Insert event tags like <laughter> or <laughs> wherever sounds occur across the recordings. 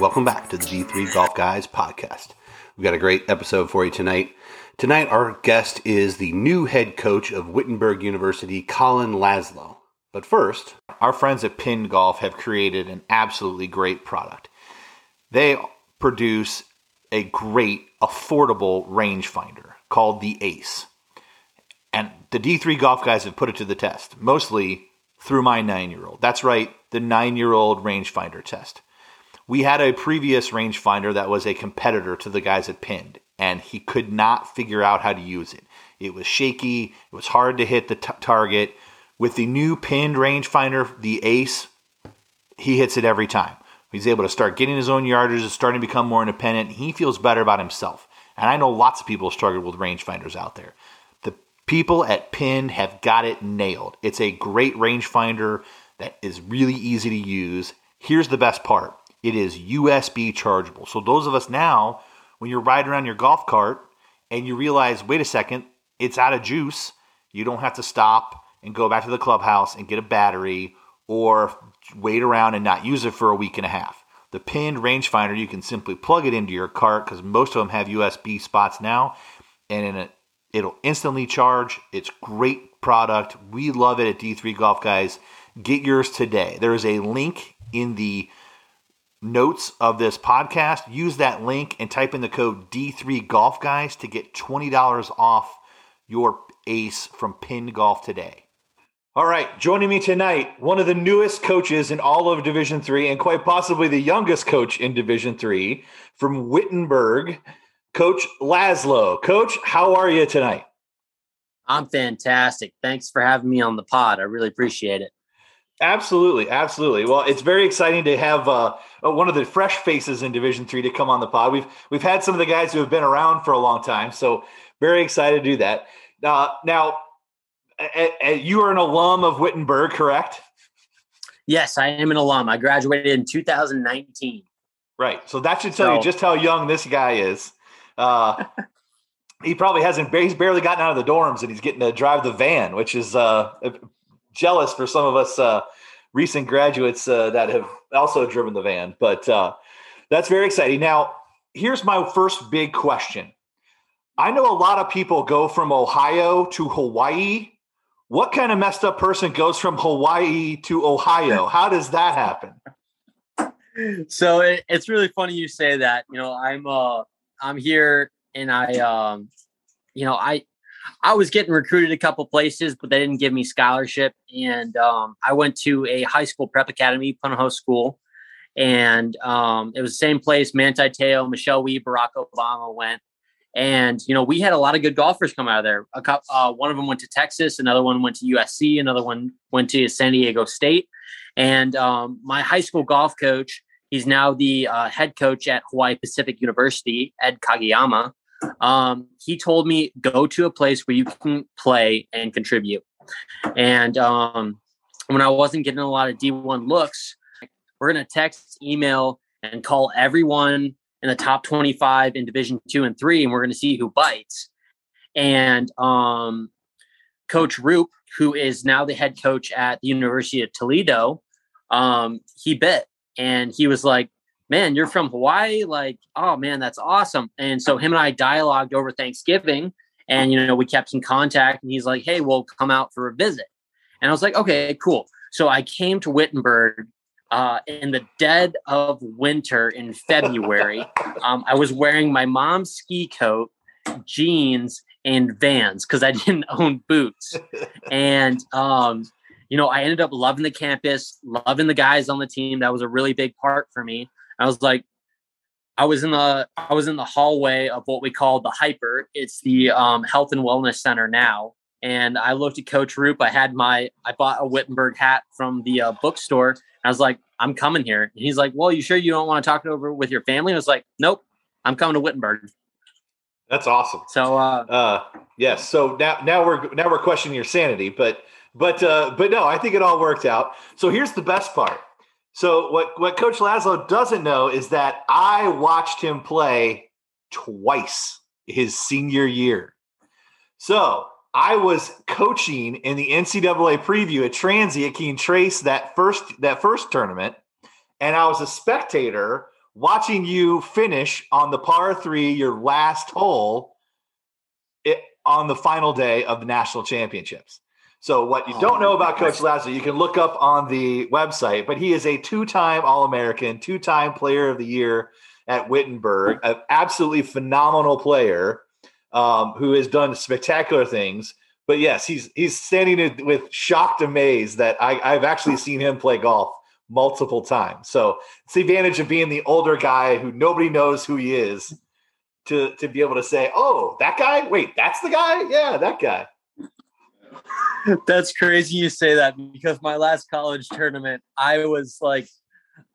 Welcome back to the D3 Golf Guys podcast. We've got a great episode for you tonight. Tonight, our guest is the new head coach of Wittenberg University, Colin Laszlo. But first, our friends at Pinned Golf have created an absolutely great product. They produce a great, affordable rangefinder called the Ace. And the D3 golf guys have put it to the test, mostly through my nine year old. That's right, the nine year old rangefinder test. We had a previous rangefinder that was a competitor to the guys at Pinned, and he could not figure out how to use it. It was shaky, it was hard to hit the t- target. With the new Pinned rangefinder, the Ace, he hits it every time. He's able to start getting his own yardage, starting to become more independent. He feels better about himself. And I know lots of people struggle with rangefinders out there. The people at Pinned have got it nailed. It's a great rangefinder that is really easy to use. Here's the best part it is USB chargeable. So, those of us now, when you're riding around your golf cart and you realize, wait a second, it's out of juice, you don't have to stop and go back to the clubhouse and get a battery or wait around and not use it for a week and a half. The pinned rangefinder, you can simply plug it into your cart because most of them have USB spots now, and it, it'll instantly charge. It's great product. We love it at D3 Golf Guys. Get yours today. There is a link in the notes of this podcast. Use that link and type in the code D3 Golf Guys to get $20 off your ace from Pinned Golf today. All right, joining me tonight, one of the newest coaches in all of Division Three, and quite possibly the youngest coach in Division Three from Wittenberg, Coach Laszlo. Coach, how are you tonight? I'm fantastic. Thanks for having me on the pod. I really appreciate it. Absolutely, absolutely. Well, it's very exciting to have uh, one of the fresh faces in Division Three to come on the pod. We've we've had some of the guys who have been around for a long time, so very excited to do that. Uh, now, you are an alum of Wittenberg, correct? Yes, I am an alum. I graduated in 2019. Right. So that should tell so, you just how young this guy is. Uh, <laughs> he probably hasn't, he's barely gotten out of the dorms and he's getting to drive the van, which is uh, jealous for some of us uh, recent graduates uh, that have also driven the van. But uh, that's very exciting. Now, here's my first big question. I know a lot of people go from Ohio to Hawaii what kind of messed up person goes from Hawaii to Ohio? <laughs> How does that happen? So it, it's really funny you say that. You know, I'm uh I'm here and I um you know, I I was getting recruited a couple places, but they didn't give me scholarship. And um, I went to a high school prep academy, Punahou School, and um, it was the same place. Manti Te'o, Michelle Wie, Barack Obama went. And you know, we had a lot of good golfers come out of there. A couple, uh, one of them went to Texas, another one went to USC, another one went to San Diego State. And um, my high school golf coach, he's now the uh, head coach at Hawaii Pacific University, Ed Kageyama. Um, he told me go to a place where you can play and contribute. And um, when I wasn't getting a lot of D1 looks, we're gonna text, email, and call everyone in the top 25 in division two and three and we're going to see who bites and um, coach roop who is now the head coach at the university of toledo um, he bit and he was like man you're from hawaii like oh man that's awesome and so him and i dialogued over thanksgiving and you know we kept in contact and he's like hey we'll come out for a visit and i was like okay cool so i came to wittenberg uh, in the dead of winter in February. <laughs> um, I was wearing my mom's ski coat, jeans, and vans because I didn't <laughs> own boots. and, um, you know, I ended up loving the campus, loving the guys on the team. That was a really big part for me. I was like, I was in the I was in the hallway of what we call the Hyper. It's the um, health and wellness center now, and I looked at Coach Roop. I had my I bought a Wittenberg hat from the uh, bookstore. I was like, I'm coming here. And he's like, Well, you sure you don't want to talk it over with your family? And I was like, Nope, I'm coming to Wittenberg. That's awesome. So uh, uh yes. So now now we're now we're questioning your sanity, but but uh but no, I think it all worked out. So here's the best part. So what what Coach Laszlo doesn't know is that I watched him play twice his senior year. So I was coaching in the NCAA preview at Transy at Keene Trace that first that first tournament, and I was a spectator watching you finish on the par three, your last hole, it, on the final day of the national championships. So, what you Oh don't know about Coach Laszlo, you can look up on the website, but he is a two time All American, two time Player of the Year at Wittenberg, an absolutely phenomenal player um, who has done spectacular things. But yes, he's he's standing in- with shocked amaze that I, I've actually seen him play golf multiple times. So it's the advantage of being the older guy who nobody knows who he is to to be able to say, "Oh, that guy? Wait, that's the guy? Yeah, that guy." <laughs> That's crazy you say that because my last college tournament, I was like,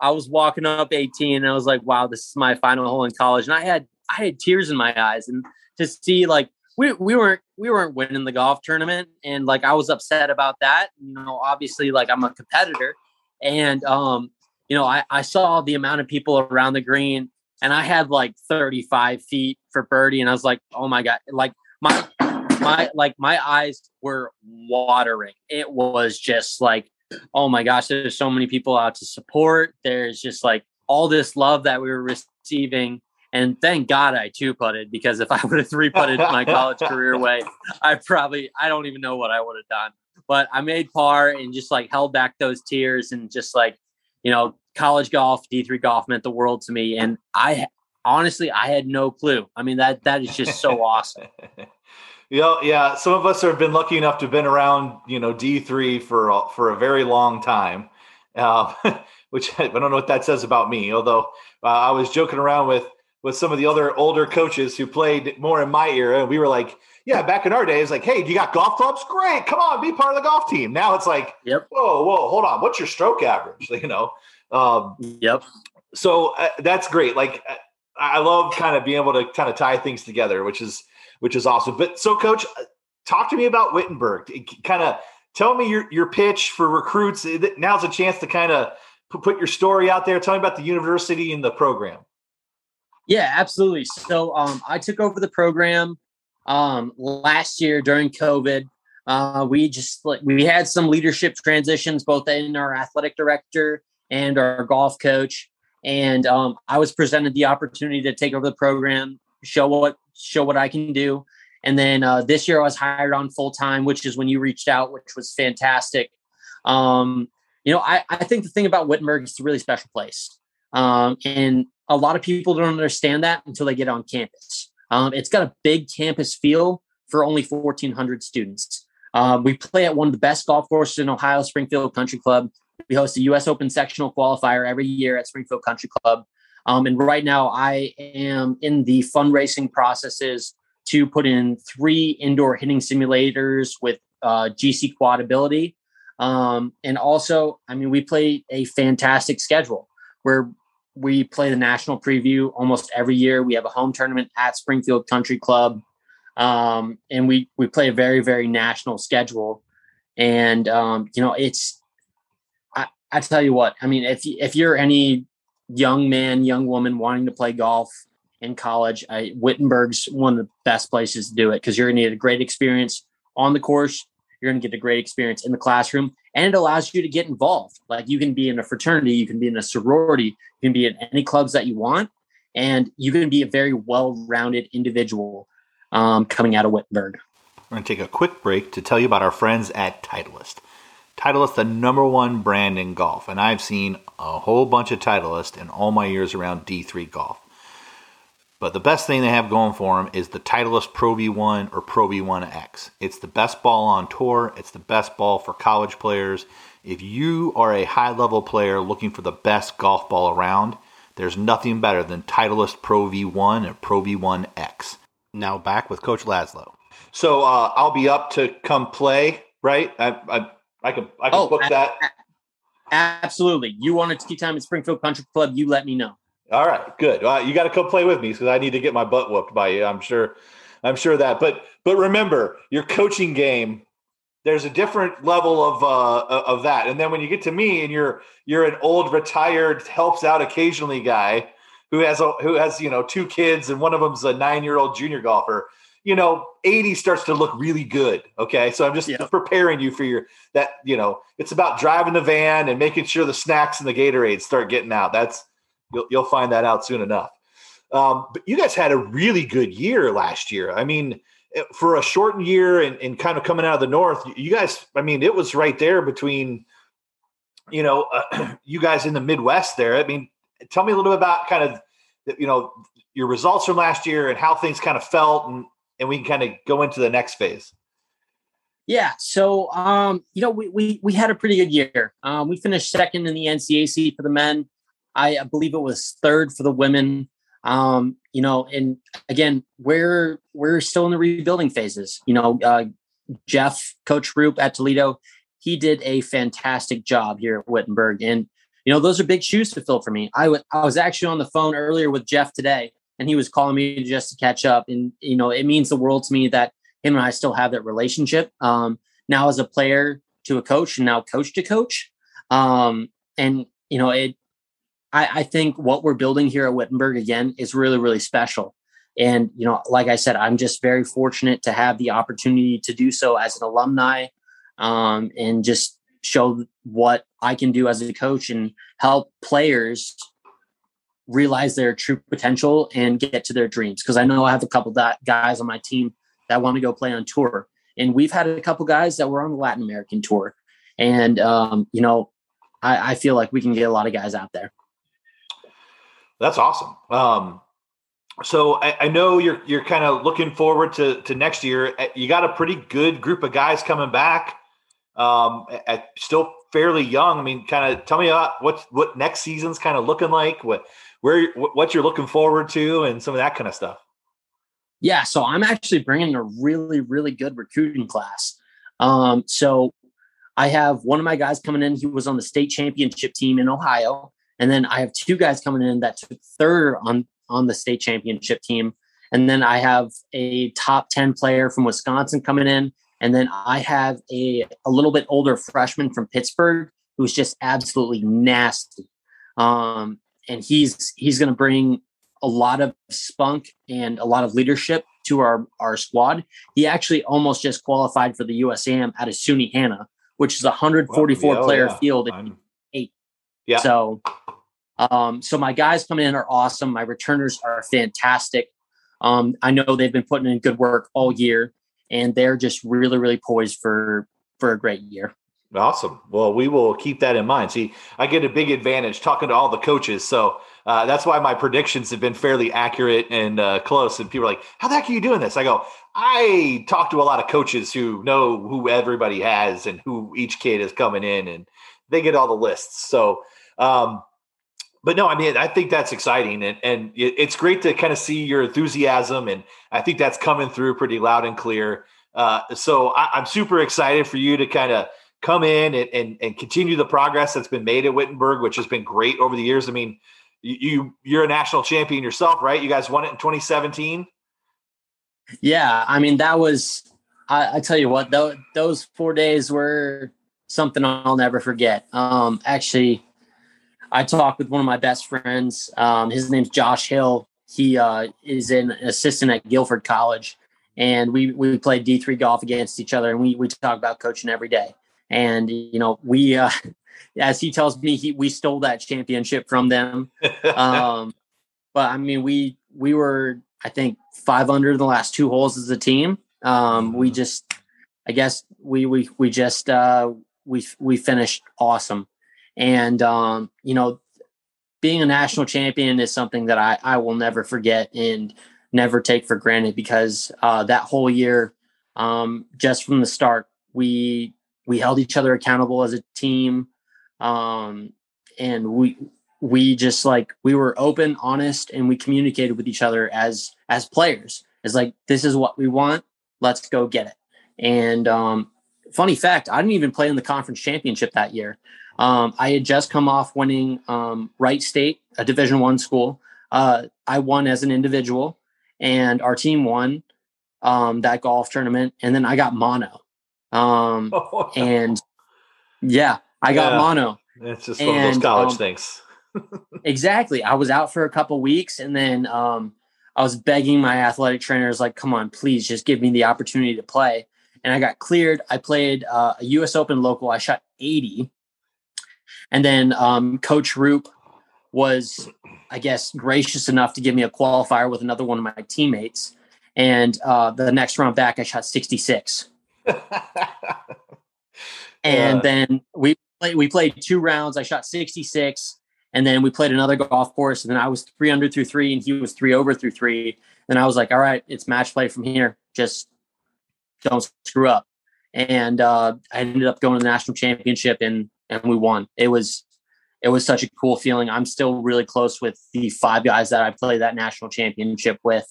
I was walking up 18 and I was like, wow, this is my final hole in college. And I had I had tears in my eyes. And to see like we we weren't we weren't winning the golf tournament and like I was upset about that. You know, obviously like I'm a competitor. And um, you know, I, I saw the amount of people around the green and I had like 35 feet for birdie, and I was like, oh my God, like my my like my eyes were watering. It was just like, oh my gosh, there's so many people out to support. There's just like all this love that we were receiving. And thank God I two putted because if I <laughs> would have three putted my college career away, I probably I don't even know what I would have done. But I made par and just like held back those tears and just like, you know, college golf, D3 golf meant the world to me. And I honestly I had no clue. I mean that that is just so <laughs> awesome. You know, yeah, some of us have been lucky enough to have been around, you know, D three for a- for a very long time, uh, <laughs> which <laughs> I don't know what that says about me. Although uh, I was joking around with with some of the other older coaches who played more in my era, and we were like, "Yeah, back in our days, like, hey, you got golf clubs? Great, come on, be part of the golf team." Now it's like, Yep. whoa, whoa, hold on, what's your stroke average? <laughs> You know, um, Yep. so uh, that's great. Like uh, I love kind of being able to kind of tie things together, which is which is awesome. But so, coach, uh, talk to me about Wittenberg. Kind of tell me your your pitch for recruits. Now's a chance to kind of put your story out there. Tell me about the university and the program. Yeah, absolutely. So um, I took over the program um, last year during COVID. Uh, we just we had some leadership transitions, both in our athletic director and our golf coach. And um, I was presented the opportunity to take over the program, show what show what I can do. And then uh, this year I was hired on full time, which is when you reached out, which was fantastic. Um, you know, I, I think the thing about Wittenberg is a really special place. Um, and a lot of people don't understand that until they get on campus. Um, it's got a big campus feel for only 1,400 students. Uh, we play at one of the best golf courses in Ohio, Springfield Country Club. We host a U.S. Open sectional qualifier every year at Springfield Country Club. Um, and right now, I am in the fundraising processes to put in three indoor hitting simulators with uh, GCQuad ability. Um, and also, I mean, we play a fantastic schedule where we play the national preview almost every year. We have a home tournament at Springfield Country Club, um, and we we play a very very national schedule. And um, you know, it's I, I tell you what. I mean, if if you're any young man, young woman wanting to play golf in college, I, Wittenberg's one of the best places to do it because you're going to get a great experience on the course. You're going to get a great experience in the classroom, and it allows you to get involved. Like you can be in a fraternity, you can be in a sorority, you can be in any clubs that you want, and you can be a very well-rounded individual um, coming out of Wittenberg. We're going to take a quick break to tell you about our friends at Titleist. Titleist, the number one brand in golf, and I've seen a whole bunch of Titleist in all my years around D3 golf. But the best thing they have going for them is the Titleist Pro V1 or Pro V1X. It's the best ball on tour. It's the best ball for college players. If you are a high level player looking for the best golf ball around, there's nothing better than Titleist Pro V1 and Pro V1X. Now back with Coach Laszlo. So uh, I'll be up to come play, right? I I, I could I could Oh, book I- that. Absolutely. You want a tee time at Springfield Country Club? You let me know. All right, good. Uh, you got to come play with me because I need to get my butt whooped by you. I'm sure. I'm sure that. But but remember, your coaching game. There's a different level of uh, of that, and then when you get to me, and you're you're an old retired helps out occasionally guy who has a who has you know two kids, and one of them's a nine year old junior golfer. You know, 80 starts to look really good. Okay, so I'm just Yeah. preparing you for your that. You know, it's about driving the van and making sure the snacks and the Gatorade start getting out. That's You'll, you'll find that out soon enough. Um, but you guys had a really good year last year. I mean, eh, for a shortened year and, and kind of coming out of the north, you guys, I mean, it was right there between, you know, uh, <clears throat> you guys in the Midwest there. I mean, tell me a little bit about kind of, you know, your results from last year and how things kind of felt and, and we can kind of go into the next phase. Yeah. So, um, you know, we, we, we had a pretty good year. Um, we finished second in the NCAC for the men. I, I believe it was third for the women. Um, you know, and again, we're, we're still in the rebuilding phases, you know, uh, Jeff, coach Roop at Toledo, he did a fantastic job here at Wittenberg. And, you know, those are big shoes to fill for me. I, was actually on the phone earlier with Jeff today and he was calling me just to catch up. And, you know, it means the world to me that him and I still have that relationship. Um, now as a player to a coach and now coach to coach. Um, and you know, it, I, I think what we're building here at Wittenberg again is really, really special. And, you know, like I said, I'm just very fortunate to have the opportunity to do so as an alumni um, and just show what I can do as a coach and help players realize their true potential and get to their dreams. Because I know I have a couple that guys on my team that want to go play on tour. And we've had a couple guys that were on the Latin American tour. And, um, you know, I, I, feel like we can get a lot of guys out there. That's awesome. Um, so I, I, know you're you're kind of looking forward to to next year. Uh, you got a pretty good group of guys coming back. Um, at, still fairly young. I mean, kind of tell me about what what next season's kind of looking like. What where what you're looking forward to, and some of that kind of stuff. Yeah, so I'm actually bringing a really, really good recruiting class. Um, so I have one of my guys coming in. He was on the state championship team in Ohio, and then I have two guys coming in that took third on on the state championship team. And then I have a top ten player from Wisconsin coming in, and then I have a a little bit older freshman from Pittsburgh who's just absolutely nasty. Um, and he's he's going to bring a lot of spunk and a lot of leadership to our our squad. He actually almost just qualified for the USAM out of Sunnehanna, which is a 144 well, yeah, oh, player yeah. field in eight. Yeah. So, um, so my guys coming in are awesome. My returners are fantastic. Um, I know they've been putting in good work all year, and they're just really, really poised for for a great year. Awesome. Well, we will keep that in mind. See, I get a big advantage talking to all the coaches. So uh, that's why my predictions have been fairly accurate and uh, close. And people are like, how the heck are you doing this? I go, I talk to a lot of coaches who know who everybody has and who each kid is coming in, and they get all the lists. So, um, but no, I mean, I think that's exciting, and and it's great to kind of see your enthusiasm, and I think that's coming through pretty loud and clear. Uh, so I, I'm super excited for you to kind of come in and, and, and continue the progress that's been made at Wittenberg, which has been great over the years. I mean, you you're a national champion yourself, right? You guys won it in 2017. Yeah, I mean that was I, I tell you what th- those four days were something I'll never forget. Um, actually, I talked with one of my best friends. Um, his name's Josh Hill. He uh, is an assistant at Guilford College, and we we played D three golf against each other, and we we talk about coaching every day. And you know, we uh, <laughs> as he tells me, he we stole that championship from them. <laughs> um, but I mean, we we were I think five under the last two holes as a team. Um, we mm-hmm. just, I guess we we we just uh, we we finished awesome, and um, you know, being a national champion is something that I I will never forget and never take for granted because uh, that whole year, um, just from the start, we we held each other accountable as a team um, and we we just like we were open honest and we communicated with each other as as players. It's like this is what we want. Let's go get it. And um, funny fact i didn't even play in the conference championship that year. Um, i had just come off winning um, wright state a division one school. Uh, i won as an individual and our team won um, that golf tournament and then i got mono um, <laughs> oh, and yeah, I got yeah, mono. It's just one of those college um, things. <laughs> exactly. I was out for a couple weeks and then um, I was begging my athletic trainers, like, come on, please just give me the opportunity to play. And I got cleared. I played uh, a US Open local. I shot 80. And then um, Coach Roop was I guess, gracious enough to give me a qualifier with another one of my teammates. And uh, the next round back, I shot 66. <laughs> and Uh. then we played, we played two rounds. I shot 66. And then we played another golf course. And then I was three under through three, and he was three over through three. And I was like, all right, it's match play from here. Just don't screw up. And uh, I ended up going to the national championship and and we won. It was it was such a cool feeling. I'm still really close with the five guys that I played that national championship with.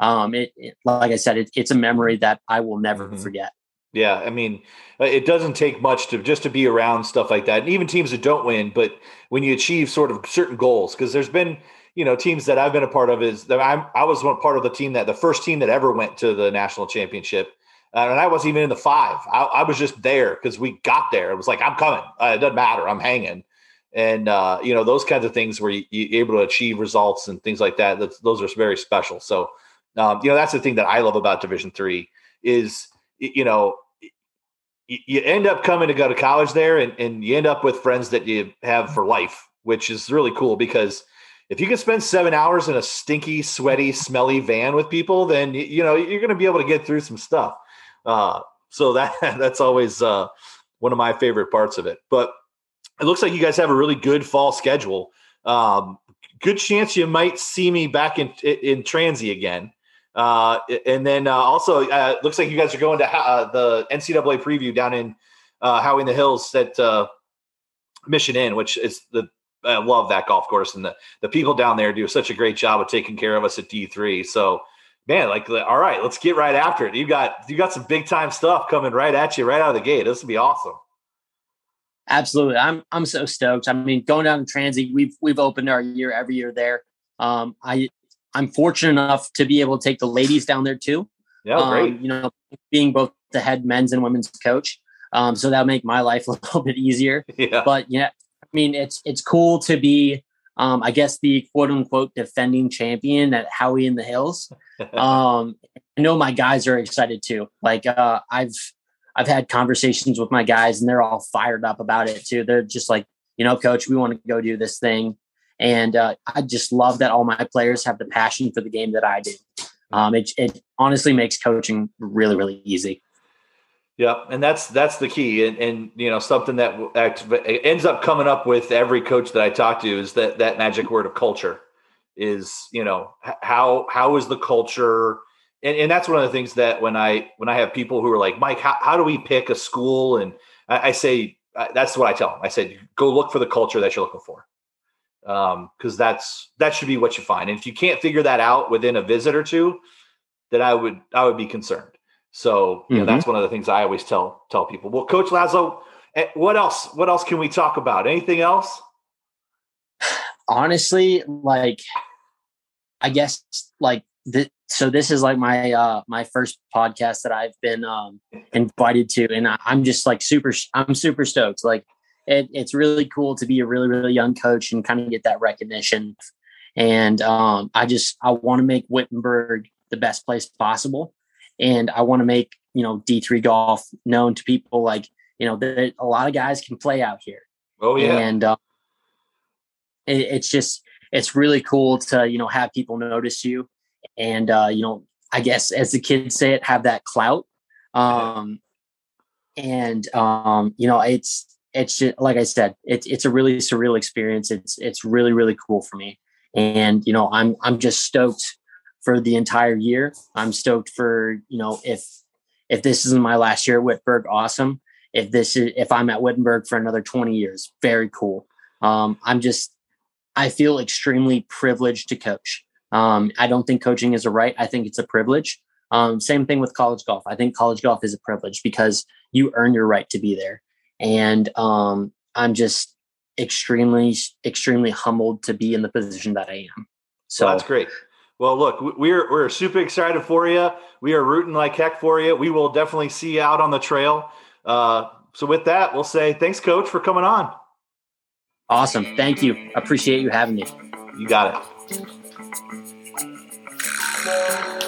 Um, it, it like I said, it, it's a memory that I will never Mhm. forget. Yeah, I mean, uh, it doesn't take much to just to be around stuff like that, and even teams that don't win. But when you achieve sort of certain goals, because there's been you know teams that I've been a part of is that I'm I was one part of the team that the first team that ever went to the national championship, uh, and I wasn't even in the five. I, I was just there because we got there. It was like I'm coming. Uh, it doesn't matter. I'm hanging. And uh, you know those kinds of things where you, you're able to achieve results and things like that. That's, those are very special. So, um, you know that's the thing that I love about Division Three is you know you end up coming to go to college there and, and you end up with friends that you have for life which is really cool because if you can spend seven hours in a stinky sweaty smelly van with people then you know you're going to be able to get through some stuff. Uh, so <laughs> that that's always uh, one of my favorite parts of it. But it looks like you guys have a really good fall schedule. Um, good chance you might see me back in in transy again uh, and then uh, also, uh, looks like you guys are going to uh, the NCAA preview down in uh, Howey in the Hills at uh, Mission Inn, which is the I love that golf course, and the the people down there do such a great job of taking care of us at D three. So, man, like, all right, let's get right after it. You got you got some big time stuff coming right at you right out of the gate. This will be awesome. Absolutely, I'm I'm so stoked. I mean, going down to Transy, we've we've opened our year every year there. Um, I I'm fortunate enough to be able to take the ladies down there too. Yeah, um, great. You know, being both the head men's and women's coach, um, so that'll make my life <laughs> a little bit easier. Yeah, But yeah, I mean, it's it's cool to be, um, I guess, the quote unquote defending champion at Howey in the Hills. <laughs> Um, I know my guys are excited too. Like uh, I've I've had conversations with my guys, and they're all fired up about it too. They're just like, you know, coach, we want to go do this thing. And uh, I just love that all my players have the passion for the game that I do. Um, it, it honestly makes coaching really, really easy. Yeah, and that's that's the key, and and you know something that ends up coming up with every coach that I talk to is that that magic word of culture is you know how how is the culture, and and that's one of the things that when I when I have people who are like Mike, how, how do we pick a school, and I, I say that's what I tell them. I said go look for the culture that you're looking for, because that's that should be what you find, and if you can't figure that out within a visit or two, then I would I would be concerned. So you know, that's one of the things I always tell tell people. Well, Coach Laszlo, eh, what else? What else can we talk about? Anything else? honestly like i guess like th- so this is like my uh my first podcast that i've been um invited to and I, i'm just like super i'm super stoked like it, it's really cool to be a really really young coach and kind of get that recognition. And um i just i want to make wittenberg the best place possible. And i want to make you know d3 golf known to people like you know that a lot of guys can play out here. Oh yeah, and uh, it, it's just it's really cool to you know have people notice you. And uh, you know i guess as the kids say it have that clout. Um, and um, you know it's it's just like i said it's it's a really surreal experience. It's it's really really cool for me. And you know i'm i'm just stoked for the entire year. I'm stoked for you know if if this isn't my last year at whitburg awesome. If this is if i'm at wittenberg for another 20 years very cool. Um, i'm just i feel extremely privileged to coach. Um, i don't think coaching is a right i think it's a privilege. Um, same thing with college golf. I think college golf is a privilege because you earn your right to be there and um, i'm just extremely extremely humbled to be in the position that i am so so that's great. Well, look, we're we're super excited for you. We are rooting like heck for you. We will definitely see you out on the trail. Uh, so with that, we'll say thanks, Coach, for coming on. awesome thank you appreciate you having me You got it.